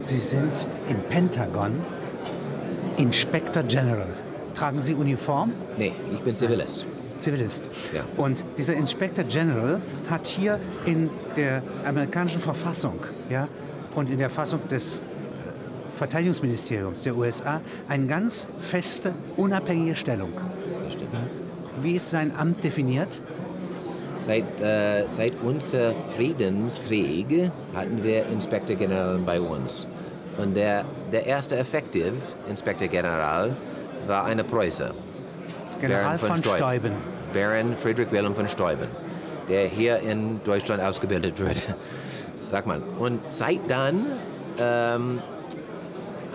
Sie sind im Pentagon Inspector General. Tragen Sie Uniform? Nee, ich bin Zivilist. Zivilist. Ja. Und dieser Inspector General hat hier in der amerikanischen Verfassung ja, und in der Fassung des äh, Verteidigungsministeriums der USA eine ganz feste, unabhängige Stellung. Wie ist sein Amt definiert? Seit, äh, seit unser Friedenskrieg hatten wir Inspektor General bei uns. Und der, der erste Effektiv Inspektor General war eine Preuße. General Baron von Steuben. Steuben. Baron Friedrich Wilhelm von Steuben, der hier in Deutschland ausgebildet wurde. Sag mal. Und seit dann ähm,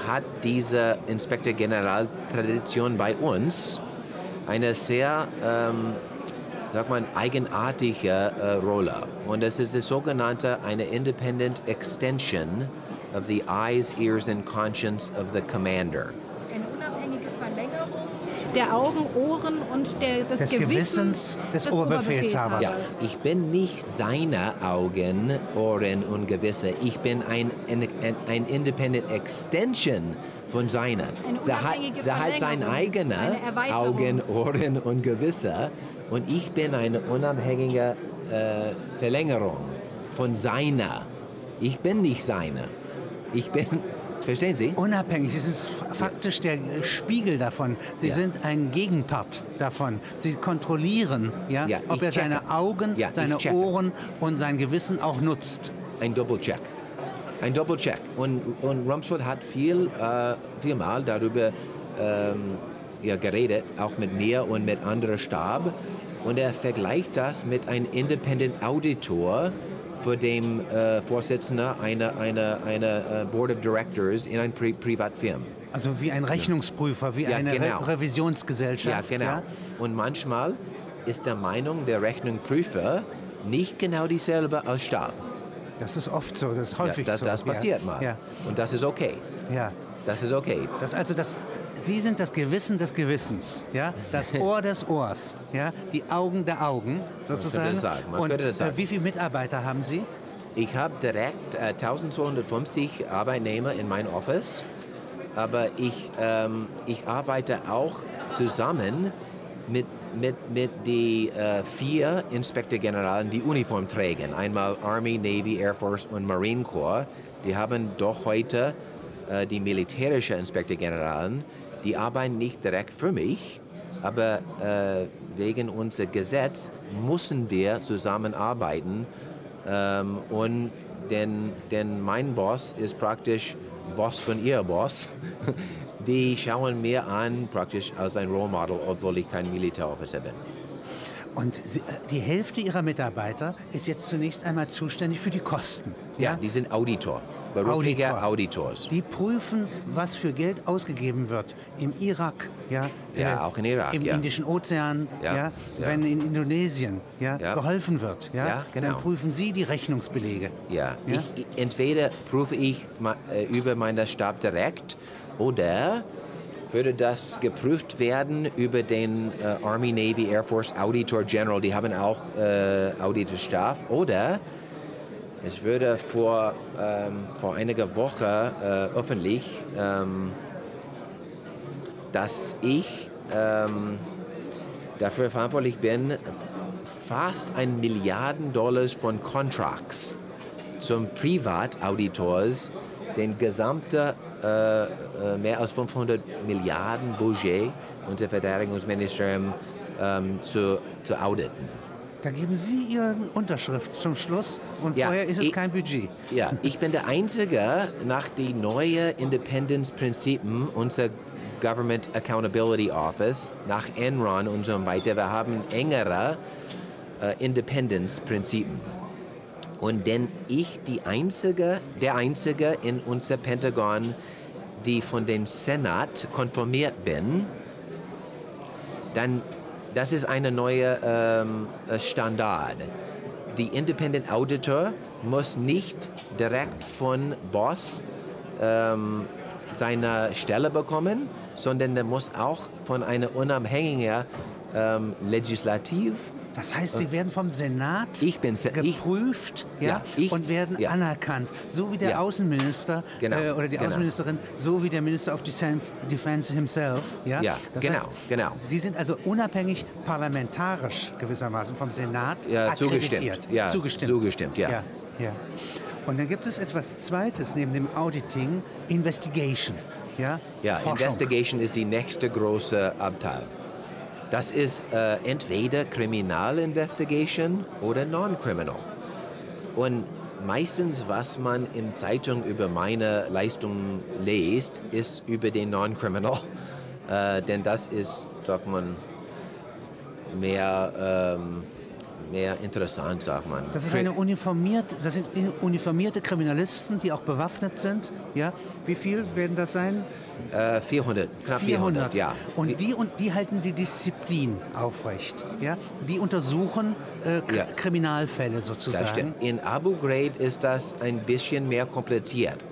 hat diese Inspektor General Tradition bei uns eine sehr, ähm, sag mal, eigenartige äh, Rolle. Und es ist das sogenannte eine Independent Extension of the eyes, ears and conscience of the commander. Eine unabhängige Verlängerung der Augen, Ohren und der, des, Des Gewissens Gewissens des Oberbefehlshabers. Ja, ich bin nicht seine Augen, Ohren und Gewisse. Ich bin ein, ein, ein Independent Extension von seiner. Eine Sie hat, sie hat seine Verlängerung, eigene eine Erweiterung. Augen, Ohren und Gewisse. Und ich bin eine unabhängige äh, Verlängerung von seiner. Ich bin nicht seine. Ich bin, verstehen Sie? Unabhängig, Sie sind faktisch der äh, Spiegel davon. Sie Ja. sind ein Gegenpart davon. Sie kontrollieren, ja, Ja, ob er seine checke. Augen, Ja, seine. Ohren und sein Gewissen auch nutzt. Ein Doppelcheck. Ein Doppelcheck. Und, und Rumsfeld hat viel, äh, viel mal darüber ähm, ja, geredet, auch mit mir und mit anderen Stab. Und er vergleicht das mit einem Independent Auditor für den äh, Vorsitzenden einer, einer, einer äh, Board of Directors in einer Pri Privatfirma. Also wie ein Rechnungsprüfer, wie Ja, eine genau. Re Revisionsgesellschaft. Ja, genau. Und manchmal ist der Meinung der Rechnungsprüfer nicht genau dieselbe als Stab. Das ist oft so, das ist häufig ja, das, so. das ja. passiert mal. Ja, Und das ist okay. ja. Das ist okay. Das also das, Sie sind das Gewissen des Gewissens, ja, das Ohr des Ohrs, ja, die Augen der Augen sozusagen. das sagen, man Und könnte das sagen. Äh, wie viele Mitarbeiter haben Sie? Ich habe direkt äh, 1250 Arbeitnehmer in meinem Office, aber ich, ähm, ich arbeite auch zusammen mit, mit, mit den äh, vier Inspektorgeneralen, die Uniform tragen. Einmal Army, Navy, Air Force und Marine Corps. Die haben doch heute äh, die militärische Inspektorgeneralen, die arbeiten nicht direkt für mich, aber äh, wegen unser Gesetz müssen wir zusammenarbeiten. Ähm, und denn, denn mein Boss ist praktisch Boss von ihr Boss. Die schauen mir an praktisch als ein Role Model, obwohl ich kein Militärofficer bin. Und äh, die Hälfte Ihrer Mitarbeiter ist jetzt zunächst einmal zuständig für die Kosten. Ja, die sind Auditor, berufliche Auditor. Auditors. Die prüfen, was für Geld ausgegeben wird im Irak, ja, äh, Ja, auch in Irak, im ja. Indischen Ozean, ja, Ja, wenn in Indonesien ja, geholfen wird, ja, genau. dann prüfen Sie die Rechnungsbelege. Ja? Ich, entweder prüfe ich äh, über meinen Stab direkt oder würde das geprüft werden über den äh, Army, Navy, Air Force Auditor General. Die haben auch äh, Auditorstab. Oder es würde vor, ähm, vor einiger Woche äh, öffentlich, ähm, dass ich ähm, dafür verantwortlich bin, fast ein Milliarden Dollars von Contracts zum Privatauditors, den gesamten äh, äh, mehr als 500 Milliarden Budget unser Verteidigungsministerium ähm, zu, zu auditen. Da geben Sie Ihre Unterschrift zum Schluss und Ja, vorher ist es ich- kein Budget. Ja, ich bin der Einzige nach den neuen Independence-Prinzipien unser Government Accountability Office, nach Enron und so weiter. Wir haben engere äh, Independence-Prinzipien. Und denn ich die einzige, der Einzige in unser Pentagon, die von dem Senat konformiert bin, dann das ist eine neue ähm, äh, Standard. Die Independent Auditor muss nicht direkt von Boss ähm, seine Stelle bekommen, sondern der muss auch von einer unabhängigen ähm, Legislativ Das heißt, sie werden vom Senat bin Se- ich- geprüft ja, ich- und werden ja. anerkannt. So wie der Ja. Außenminister Genau, äh, oder die genau. Außenministerin, so wie der Minister of Defense himself. Ja, Ja, genau, genau. Sie sind also unabhängig parlamentarisch gewissermaßen vom Senat Ja, zugestimmt. akkreditiert. Ja, zugestimmt. zugestimmt, ja. ja. Und dann gibt es etwas Zweites neben dem Auditing, Investigation. Ja, Ja, Forschung. Investigation ist die nächste große Abteil. Das ist äh, entweder Kriminalinvestigation oder Non-Criminal. Und meistens, was man in Zeitung über meine Leistungen liest, ist über den Non-Criminal. Äh, denn das ist, sagt man, mehr, ähm, mehr interessant, sagt man. Das ist eine uniformierte, das sind uniformierte Kriminalisten, die auch bewaffnet sind. Ja, wie viel werden das sein? äh, 400, knapp 400, ja. Und die und die halten die Disziplin aufrecht. Ja, die untersuchen äh, Ja. Kriminalfälle sozusagen. In Abu Ghraib ist das ein bisschen mehr kompliziert.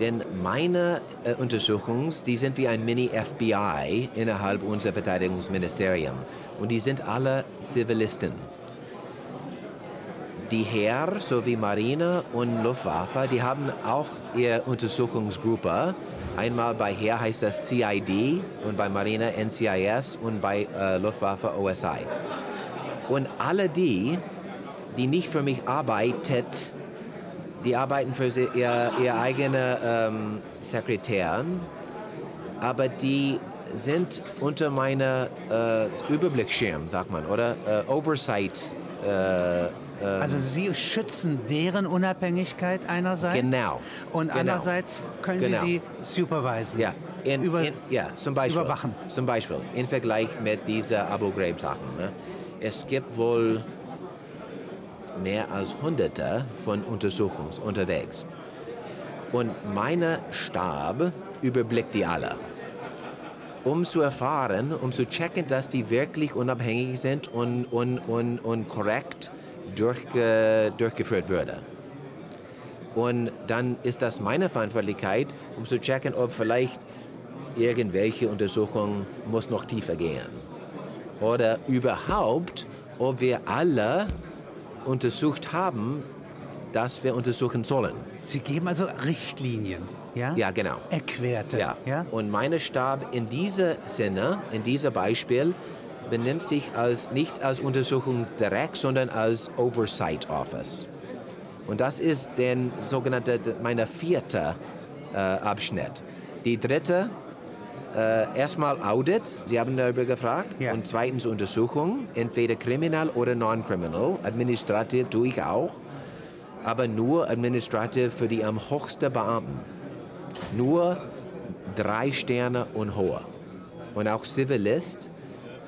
Denn meine äh, Untersuchungen, die sind wie ein Mini-FBI innerhalb unseres Verteidigungsministeriums. Und die sind alle Zivilisten. Die Heer sowie Marine und Luftwaffe, die haben auch ihre Untersuchungsgruppe. Einmal bei Heer heißt das CID und bei Marine NCIS und bei äh, Luftwaffe OSI. Und alle die, die nicht für mich arbeitet, die arbeiten für sie, ihr, ihr eigene ähm, Sekretären, aber die sind unter meiner äh, Überblicksschirm, sagt man, oder äh, Oversight. Äh, Also Sie schützen deren Unabhängigkeit einerseits Genau. und Genau. andererseits können Genau. Sie sie supervisen, ja, in, über, in, ja, zum Beispiel. überwachen. Zum Beispiel im Vergleich mit diesen Abu Ghraib-Sachen. Ne? Es gibt wohl mehr als Hunderte von Untersuchungen unterwegs. Und mein Stab überblickt die alle. Um zu erfahren, um zu checken, dass die wirklich unabhängig sind und, und, und, und korrekt durchge, durchgeführt würde. Und dann ist das meine Verantwortlichkeit, um zu checken, ob vielleicht irgendwelche Untersuchung muss noch tiefer gehen. Oder überhaupt, ob wir alle untersucht haben, dass wir untersuchen sollen. Sie geben also Richtlinien, ja? Ja, genau. Eckwerte, Ja. ja? Und meine Stab in diesem Sinne, in diesem Beispiel, benimmt sich als, nicht als Untersuchung direkt, sondern als Oversight Office. Und das ist der sogenannte, meine vierte äh, Abschnitt. Die dritte, äh, erstmal Audit, Sie haben darüber gefragt, Ja. und zweitens Untersuchung, entweder kriminal oder non-criminal. Administrativ tue ich auch, aber nur administrativ für die am höchsten Beamten. Nur drei Sterne und höher. Und auch Zivilist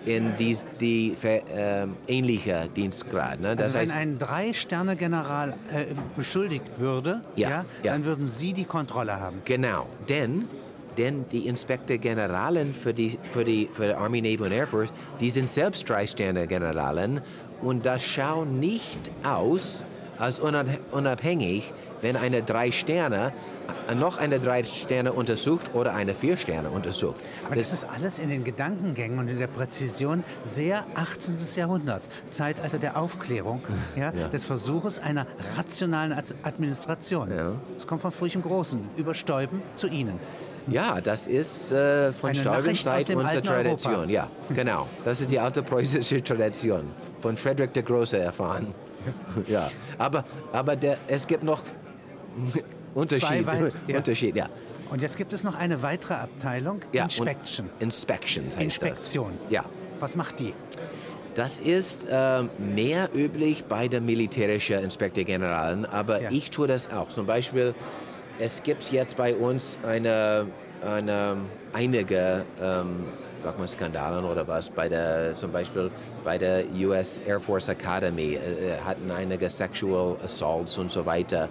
in dies, die ähm, ähnliche Dienstgrad. Ne? Das Also wenn heißt, ein Drei-Sterne-General äh, beschuldigt würde, Ja, ja, ja. dann würden Sie die Kontrolle haben. Genau, denn, denn die Inspektor Generalen für die, für, die, für die Army, Navy und Air Force, die sind selbst Drei-Sterne-Generalen und das schaut nicht aus als unab- unabhängig, wenn eine drei Sterne äh, noch eine drei Sterne untersucht oder eine vier Sterne untersucht. Aber das ist alles in den Gedankengängen und in der Präzision sehr 18. Jahrhundert, Zeitalter der Aufklärung, ja, Ja. des Versuches einer rationalen Ad Administration. Ja. Das kommt von Früh im Großen, über Stäuben zu Ihnen. Ja, das ist äh, von Eine Staubens Nachricht aus Zeit dem unsere Tradition. Europa. Ja, genau. Das ist die alte preußische Tradition. Von Friedrich der Große erfahren. ja, aber, aber der, es gibt noch Unterschied. weit- ja. Unterschied, ja. Und jetzt gibt es noch eine weitere Abteilung, ja Inspection. Inspections heißt Inspektion. Das. Ja. Was macht die? Das ist ähm, mehr üblich bei den militärischen Inspektor Generalen, aber Ja. ich tue das auch. Zum Beispiel, es gibt jetzt bei uns eine, eine, einige ähm, sag mal Skandalen oder was, bei der, zum Beispiel bei der US Air Force Academy äh, hatten einige Sexual Assaults und so weiter.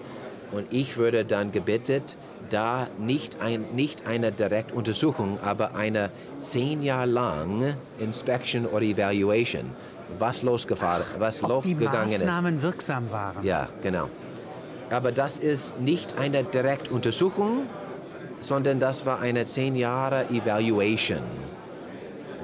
Und ich würde dann gebeten, da nicht, ein, nicht eine Direktuntersuchung, aber eine zehn Jahre lang Inspection oder Evaluation, was losgefahren, was die losgegangen ist. Maßnahmen wirksam waren. Ja, genau. Aber das ist nicht eine Direktuntersuchung, sondern das war eine zehn Jahre Evaluation,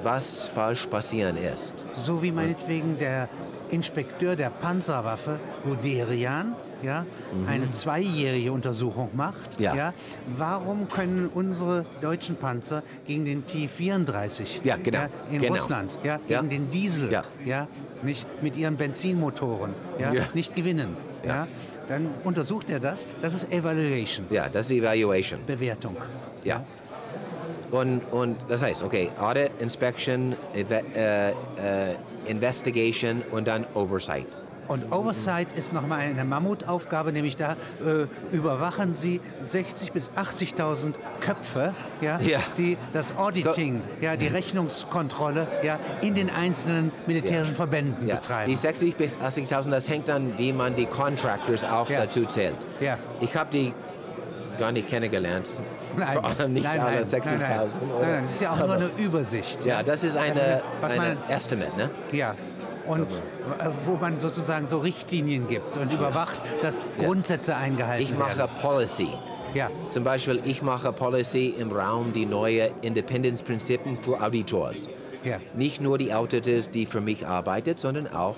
was falsch passieren ist. So wie meinetwegen der Inspekteur der Panzerwaffe Guderian ja, eine zweijährige Untersuchung macht. Mhm. Ja. Ja, warum können unsere deutschen Panzer gegen den T-34 Ja, genau, in genau. Russland ja, Ja. gegen den Diesel Ja. ja, nicht mit ihren Benzinmotoren ja, Ja. nicht gewinnen? Ja. Ja. Dann untersucht er das. Das ist Evaluation, Ja, das ist Evaluation. Bewertung. Ja. Und, und das heißt, okay, Audit, Inspection, Eva- äh, äh, Investigation und dann Oversight. Und Oversight ist nochmal eine Mammutaufgabe, nämlich da äh, überwachen Sie 60.000 bis 80.000 Köpfe, ja, Ja. die das Auditing, ja, die Rechnungskontrolle ja, in den einzelnen militärischen Verbänden Ja. betreiben. Die 60 bis 80.000, das hängt dann, wie man die Contractors auch Ja. dazu zählt. Ja. Ich habe die gar nicht kennengelernt. Nein, Vor allem nicht nein, alle nein, 60.000. Nein, nein. nein, das ist ja auch nur eine Übersicht. Ja, das ist eine, Was eine man- Estimate, ne? Ja. Und äh, wo man sozusagen so Richtlinien gibt und überwacht, dass Grundsätze eingehalten Ich mache werden. Policy. Ja, Zum Beispiel, ich mache Policy im Raum die neue Independence-Prinzipien für Auditors. ja. Nicht nur die Auditors, die für mich arbeitet, sondern auch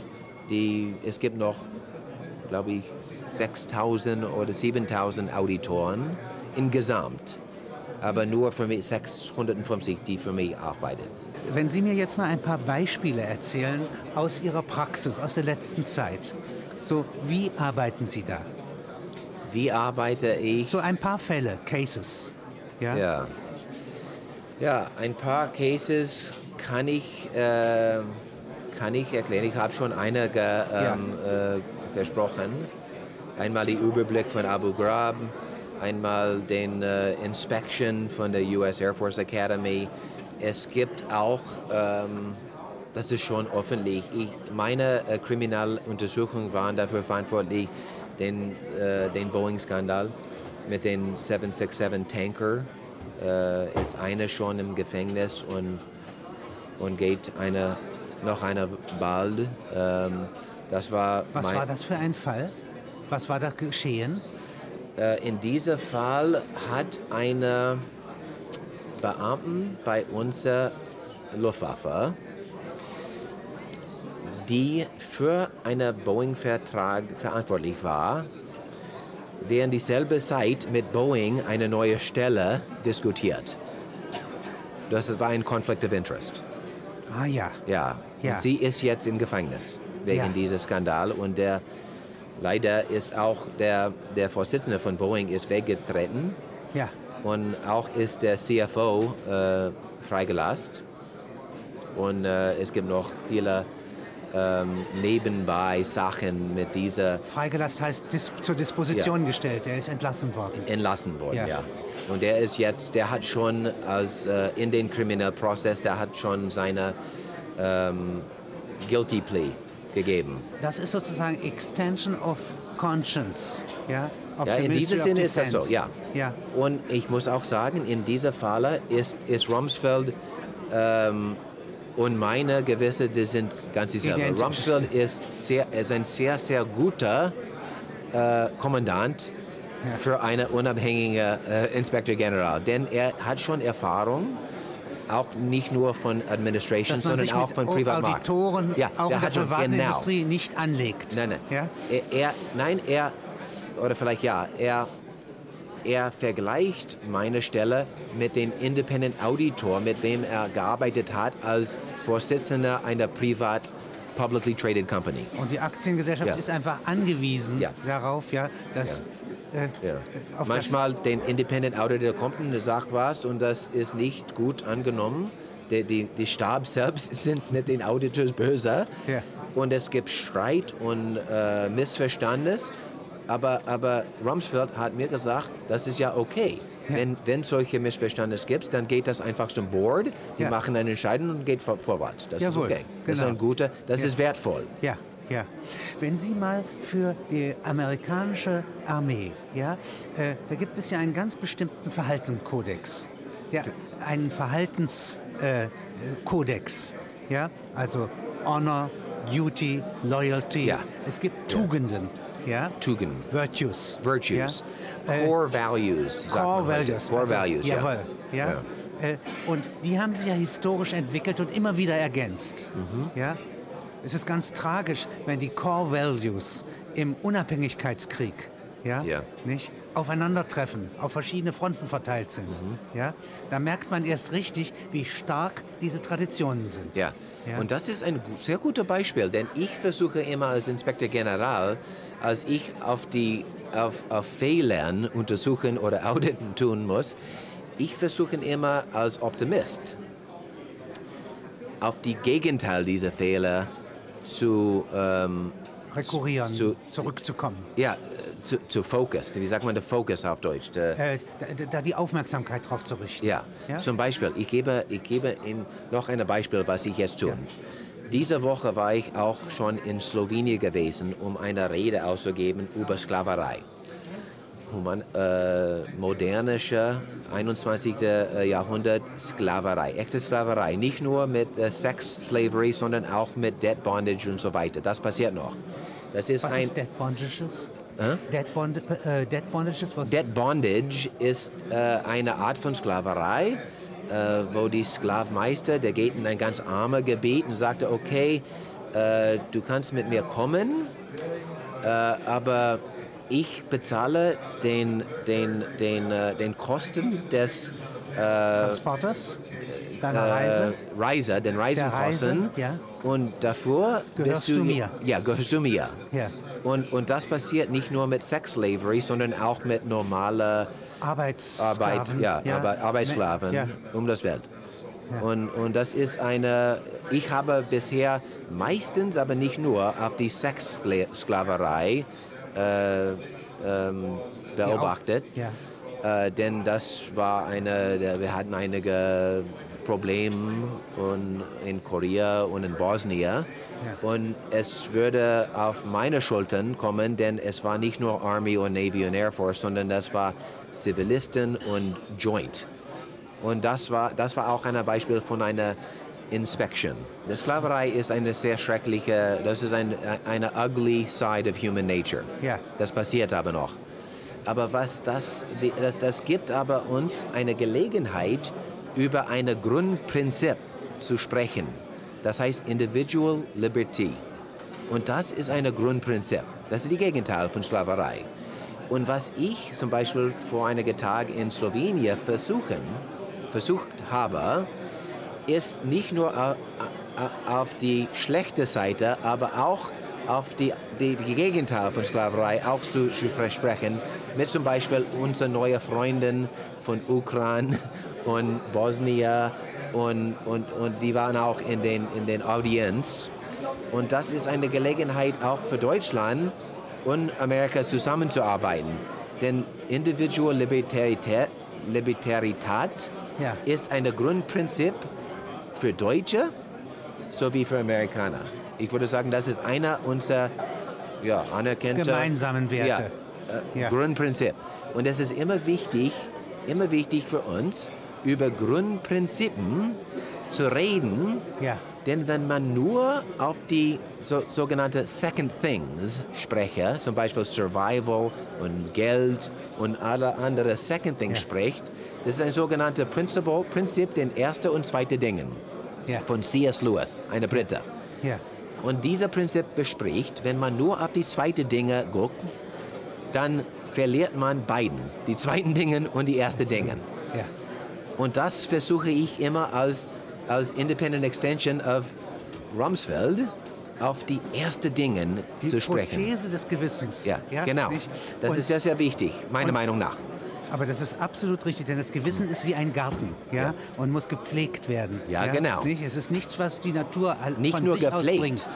die, es gibt noch, glaube ich, 6.000 oder 7.000 Auditoren insgesamt. Aber nur für mich 650, die für mich arbeiten. Wenn Sie mir jetzt mal ein paar Beispiele erzählen aus Ihrer Praxis, aus der letzten Zeit. So, wie arbeiten Sie da? Wie arbeite ich? So ein paar Fälle, Cases. Ja? Ja. Ja, ein paar Cases kann ich, äh, kann ich erklären. Ich habe schon einige ähm, äh, versprochen. Einmal die Überblick von Abu Ghraib, einmal den äh, Inspection von der US Air Force Academy. Es gibt auch, ähm, das ist schon öffentlich, ich, meine äh, Kriminaluntersuchungen waren dafür verantwortlich, den, äh, den Boeing-Skandal mit den 767 Tanker äh, ist eine schon im Gefängnis und, und geht eine, noch eine bald. Ähm, das war Was war das für ein Fall? Was war da geschehen? Äh, in diesem Fall hat eine Beamten bei unserer Luftwaffe, die für einen Boeing-Vertrag verantwortlich war, während dieselbe Zeit mit Boeing eine neue Stelle diskutiert. Das war ein Conflict of Interest. Ah ja, Ja. Ja. Und sie ist jetzt im Gefängnis wegen Ja. dieses Skandal und der leider ist auch der, der Vorsitzende von Boeing ist weggetreten ja. Und auch ist der CFO äh, freigelassen und äh, es gibt noch viele ähm, nebenbei Sachen mit dieser Freigelassen heißt dis zur Disposition gestellt. Er ist entlassen worden. entlassen worden, Ja. ja. Und der ist jetzt, der hat schon als äh, in den Kriminalprozess, der hat schon seine ähm, Guilty Plea gegeben. Das ist sozusagen Extension of Conscience. Ja, Ja, in diesem Sinne ist das so, ja. Ja, Und ich muss auch sagen, in dieser Falle ist, ist Rumsfeld ähm, und meine Gewisse, die sind ganz dieselbe. Identisch. Rumsfeld ist, sehr, ist ein sehr, sehr guter äh, Kommandant für einen unabhängigen äh, Inspektor General. Denn er hat schon Erfahrung, auch nicht nur von Administration, dass man sondern auch von Privatmarkt. Auditoren ja, auch der der privaten genau. Industrie nicht anlegt. Nein, nein. Ja? Er, er, nein, er, oder vielleicht ja, er, er vergleicht meine Stelle mit dem Independent Auditor, mit wem er gearbeitet hat als Vorsitzender einer privat publicly traded company. Und die Aktiengesellschaft Ja. ist einfach angewiesen Ja. darauf, ja, dass Äh, Ja. Manchmal den Independent Auditor kommt und sagt was und das ist nicht gut angenommen. Die, die, die Stab selbst sind mit den Auditors böse Ja. und es gibt Streit und äh, Missverständnis. Aber, aber Rumsfeld hat mir gesagt, das ist ja okay. Ja. Wenn, wenn solche Missverständnisse gibt, dann geht das einfach zum Board, die Ja. machen eine Entscheidung und geht vor, vorwärts. Das Jawohl, ist okay. Das ist genau. ein guter, das Ja. ist wertvoll. Ja, ja. Wenn Sie mal für die amerikanische Armee, ja, äh, da gibt es ja einen ganz bestimmten Verhaltenskodex, der, einen Verhaltenskodex, äh, ja, also Honor, Duty, Loyalty. Ja. Es gibt Tugenden, ja, Tugend. Virtues, Virtues. Ja? Äh, Core Values. sagt Core. Values. Core also, Values, ja. Jawohl. Ja. Äh, Und die haben sich ja historisch entwickelt und immer wieder ergänzt. Mhm. Ja? Es ist ganz tragisch, wenn die Core Values im Unabhängigkeitskrieg ja, Ja. Nicht, aufeinandertreffen, auf verschiedene Fronten verteilt sind. Mhm. Ja, da merkt man erst richtig, wie stark diese Traditionen sind. Ja. Ja. Und das ist ein sehr gutes Beispiel, denn ich versuche immer als Inspektor General, als ich auf die auf, auf Fehlern untersuchen oder auditen tun muss, ich versuche immer als Optimist auf die Gegenteil dieser Fehler zu, ähm, Rekurrieren, Zu- zurückzukommen. ja, zu, zu Focus. Wie sagt man der Focus auf Deutsch? Äh, da, da die Aufmerksamkeit drauf zu richten. Ja. Ja? zum Beispiel, ich gebe, ich gebe Ihnen noch ein Beispiel, was ich jetzt tue. Diese Woche war ich auch schon in Slowenien gewesen, um eine Rede auszugeben über Sklaverei. Human, äh, modernische 21. Jahrhundert Sklaverei, echte Sklaverei. Nicht nur mit äh, Sex Slavery, sondern auch mit Debt Bondage und so weiter. Das passiert noch. Das ist Was ein ist Dead Bondages? Dead, Bond, äh, Dead Bondages? Was Debt Bondage ist äh, eine Art von Sklaverei, äh, wo die Sklavmeister, der geht in ein ganz armer Gebiet und sagte, okay, äh, du kannst mit mir kommen, äh, aber ich bezahle den, den, den, äh, den Kosten des Transporters? Deiner Reise? äh, Reiser, den Reisenkosten. Reise, ja. Und davor Gehörst bist du mir. Ja, gehörst du mir. Ja. Und, und das passiert nicht nur mit Sex Slavery, sondern auch mit normaler Arbeitssklaven? Arbeit, ja, Arbe- Arbeitssklaven Ja. um das Welt. Und, und das ist eine, ich habe bisher meistens, aber nicht nur, auf die Sexsklaverei äh, ähm, beobachtet. Ja. Äh, denn das war eine, wir hatten einige Probleme und in Korea und in Bosnien. Und es würde auf meine Schultern kommen, denn es war nicht nur Army und Navy und Air Force, sondern das war Zivilisten und Joint. Und das war, das war auch ein Beispiel von einer Inspection. Die Sklaverei ist eine sehr schreckliche, das ist ein, eine ugly side of human nature. Ja. Das passiert aber noch. Aber was das, das, das gibt aber uns eine Gelegenheit, über ein Grundprinzip zu sprechen. Das heißt Individual Liberty. Und das ist ein Grundprinzip. Das ist die Gegenteil von Sklaverei. Und was ich zum Beispiel vor einigen Tagen in Slowenien versuchen, versucht habe, ist nicht nur au- au- auf die schlechte Seite, aber auch auf die, die, die Gegenteil von Sklaverei auch zu sprechen, mit zum Beispiel unseren neuen Freunden von Ukraine und Bosnien und, und, und die waren auch in den, in den Audienz. Und das ist eine Gelegenheit auch für Deutschland und Amerika zusammenzuarbeiten. Denn Individual Libertarität, Libertarität Ja. ist ein Grundprinzip für Deutsche sowie für Amerikaner. Ich würde sagen, das ist einer unserer ja, anerkannten Gemeinsamen Werte. Ja, äh, Ja. Grundprinzip. Und es ist immer wichtig, immer wichtig für uns, über Grundprinzipien zu reden, Ja. Denn wenn man nur auf die so, sogenannte Second Things spreche, zum Beispiel Survival und Geld und alle andere Second Things Ja. spricht, das ist ein sogenanntes Principle, Prinzip den ersten und zweiten Dingen Ja. von C.S. Lewis, eine Brite. Ja. Und dieser Prinzip bespricht, wenn man nur auf die zweiten Dinge guckt, dann verliert man beiden, die zweiten Dinge und die ersten Dinge. Ja. Und das versuche ich immer als, als Independent Extension of Rumsfeld auf die ersten Dinge Die zu sprechen. Prothese des Gewissens. Ja, genau. nicht? Das ist sehr, sehr wichtig, meiner Meinung nach. Aber das ist absolut richtig, denn das Gewissen ist wie ein Garten ja? Ja. und muss gepflegt werden. Ja, genau. Nicht? Es ist nichts, was die Natur Nicht von nur sich gepflegt.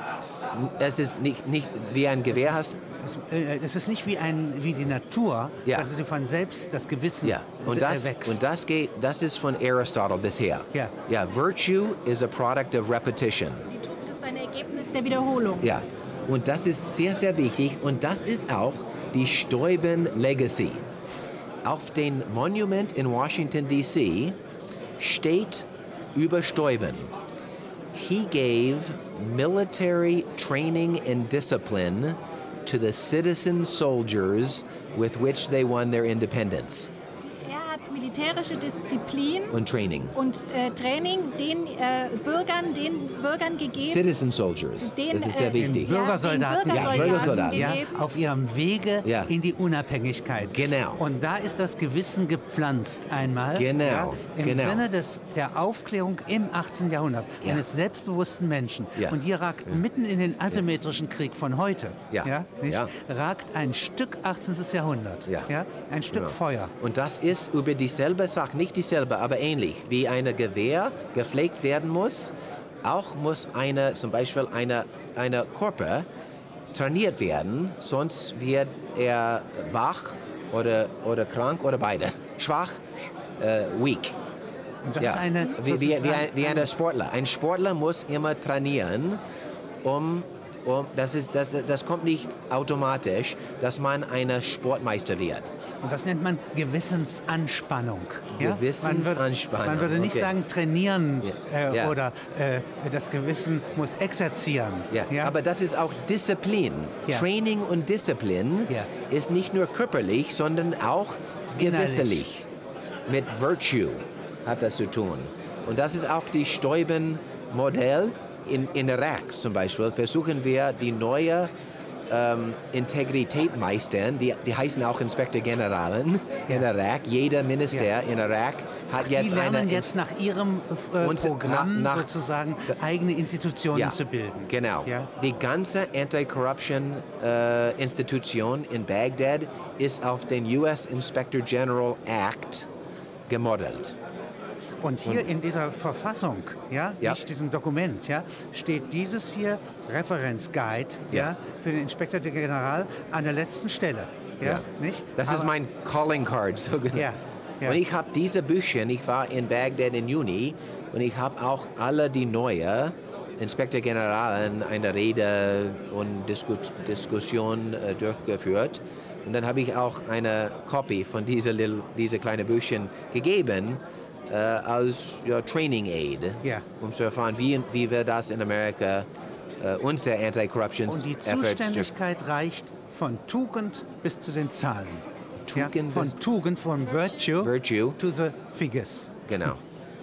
Es ist nicht, nicht wie ein Gewehr hast. Es, äh, es ist nicht wie, ein, wie die Natur, Ja. dass sie von selbst das Gewissen Ja, und das, wächst. und das geht, das ist von Aristotle bisher. Ja. Ja, Virtue is a product of repetition. Die Tugend ist ein Ergebnis der Wiederholung. Ja, und das ist sehr, sehr wichtig und das ist auch die Steuben Legacy. Auf dem Monument in Washington, D.C. steht über Steuben. He gave military training and discipline to the citizen soldiers with which they won their independence. Militärische Disziplin und Training. und äh, Training den äh, Bürgern, den Bürgern gegeben. Citizen Soldiers. Den, das ist sehr äh, wichtig. Ja, Bürgersoldaten, den Ja, Bürgersoldaten Bürgersoldaten. Ja, gegeben. auf ihrem Wege Ja. in die Unabhängigkeit. Genau. Und da ist das Gewissen gepflanzt einmal. Genau, Ja, Im genau. Sinne des, der Aufklärung im 18. Jahrhundert Ja. eines selbstbewussten Menschen. Ja. Und hier ragt mitten in den asymmetrischen Krieg von heute, Ja. nicht, Ja. ragt ein Stück 18. Jahrhundert. Ja. Ein Stück Ja. Feuer. Und das ist über dieselbe Sache, nicht dieselbe, aber ähnlich. Wie ein Gewehr gepflegt werden muss, auch muss eine, zum Beispiel eine, eine Körper trainiert werden, sonst wird er wach oder, oder krank oder beide. Schwach, äh, weak. Und das Ja. ist eine wie, wie, wie, ein, wie ein Sportler. Ein Sportler muss immer trainieren, um, das, ist, das, das kommt nicht automatisch, dass man ein Sportmeister wird. Und das nennt man Gewissensanspannung. Ja? Gewissensanspannung, Man würde, man würde nicht okay. sagen trainieren Ja. Äh, Ja. oder äh, das Gewissen muss exerzieren. Ja, aber das ist auch Disziplin. Training und Disziplin ist nicht nur körperlich, sondern auch gewissentlich. Mit Virtue hat das zu tun. Und das ist auch die Stäuben-Modell. In, in Irak zum Beispiel versuchen wir die neue ähm, Integrität meistern. Die, die heißen auch Inspektor Generalen in Irak. Jeder Minister Ja. in Irak hat die jetzt lernen eine jetzt nach ihrem äh, Programm nach- nach- sozusagen eigene Institutionen Ja, zu bilden. Genau. Ja? Die ganze Anti-Corruption-Institution in Bagdad ist auf den US Inspector General Act gemodelt. Und hier in dieser Verfassung, ja, Ja. nicht diesem Dokument, ja, steht dieses hier Referenzguide ja. Ja. für den Inspektor General an der letzten Stelle. Ja, nicht? Das ist Aber- mein Calling Card. So genau. Ja, ja. Und ich habe diese Bücher, ich war in Bagdad im Juni und ich habe auch alle die neue Inspektor Generalen eine Rede und Disku Diskussion äh, durchgeführt. Und dann habe ich auch eine Copy von dieser, little, diese kleinen Büchern gegeben äh, als ja, Training Aid, Ja. um zu erfahren, wie, wie wir das in Amerika, äh, unser Anti-Corruption Und die Zuständigkeit reicht von Tugend bis zu den Zahlen. Tugend ja, von Tugend, von Virtue, Virtue. to the figures. Genau,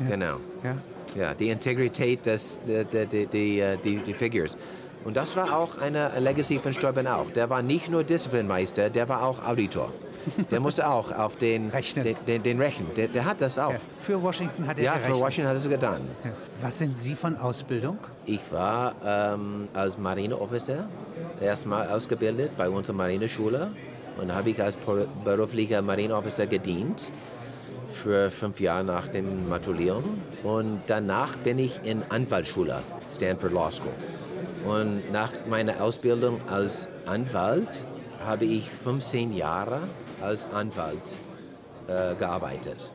genau. Ja. Ja, die Integrität des, die, die, die, äh, die, die Figures. Und das war auch eine Legacy von Steuben auch. Der war nicht nur Disziplinmeister, der war auch Auditor. Der musste auch auf den Rechnen. Den, den, den Rechnen. Der, der hat das auch. Ja. Für Washington hat er Ja, für gerechnet. Washington hat er es getan. Ja. Was sind Sie von Ausbildung? Ich war ähm, als Marineofficer erstmal ausgebildet bei unserer Marineschule und habe ich als beruflicher Marineofficer gedient für fünf Jahre nach dem Matulieren. Und danach bin ich in Anwaltsschule, Stanford Law School. Und nach meiner Ausbildung als Anwalt habe ich 15 Jahre als Anwalt äh, gearbeitet.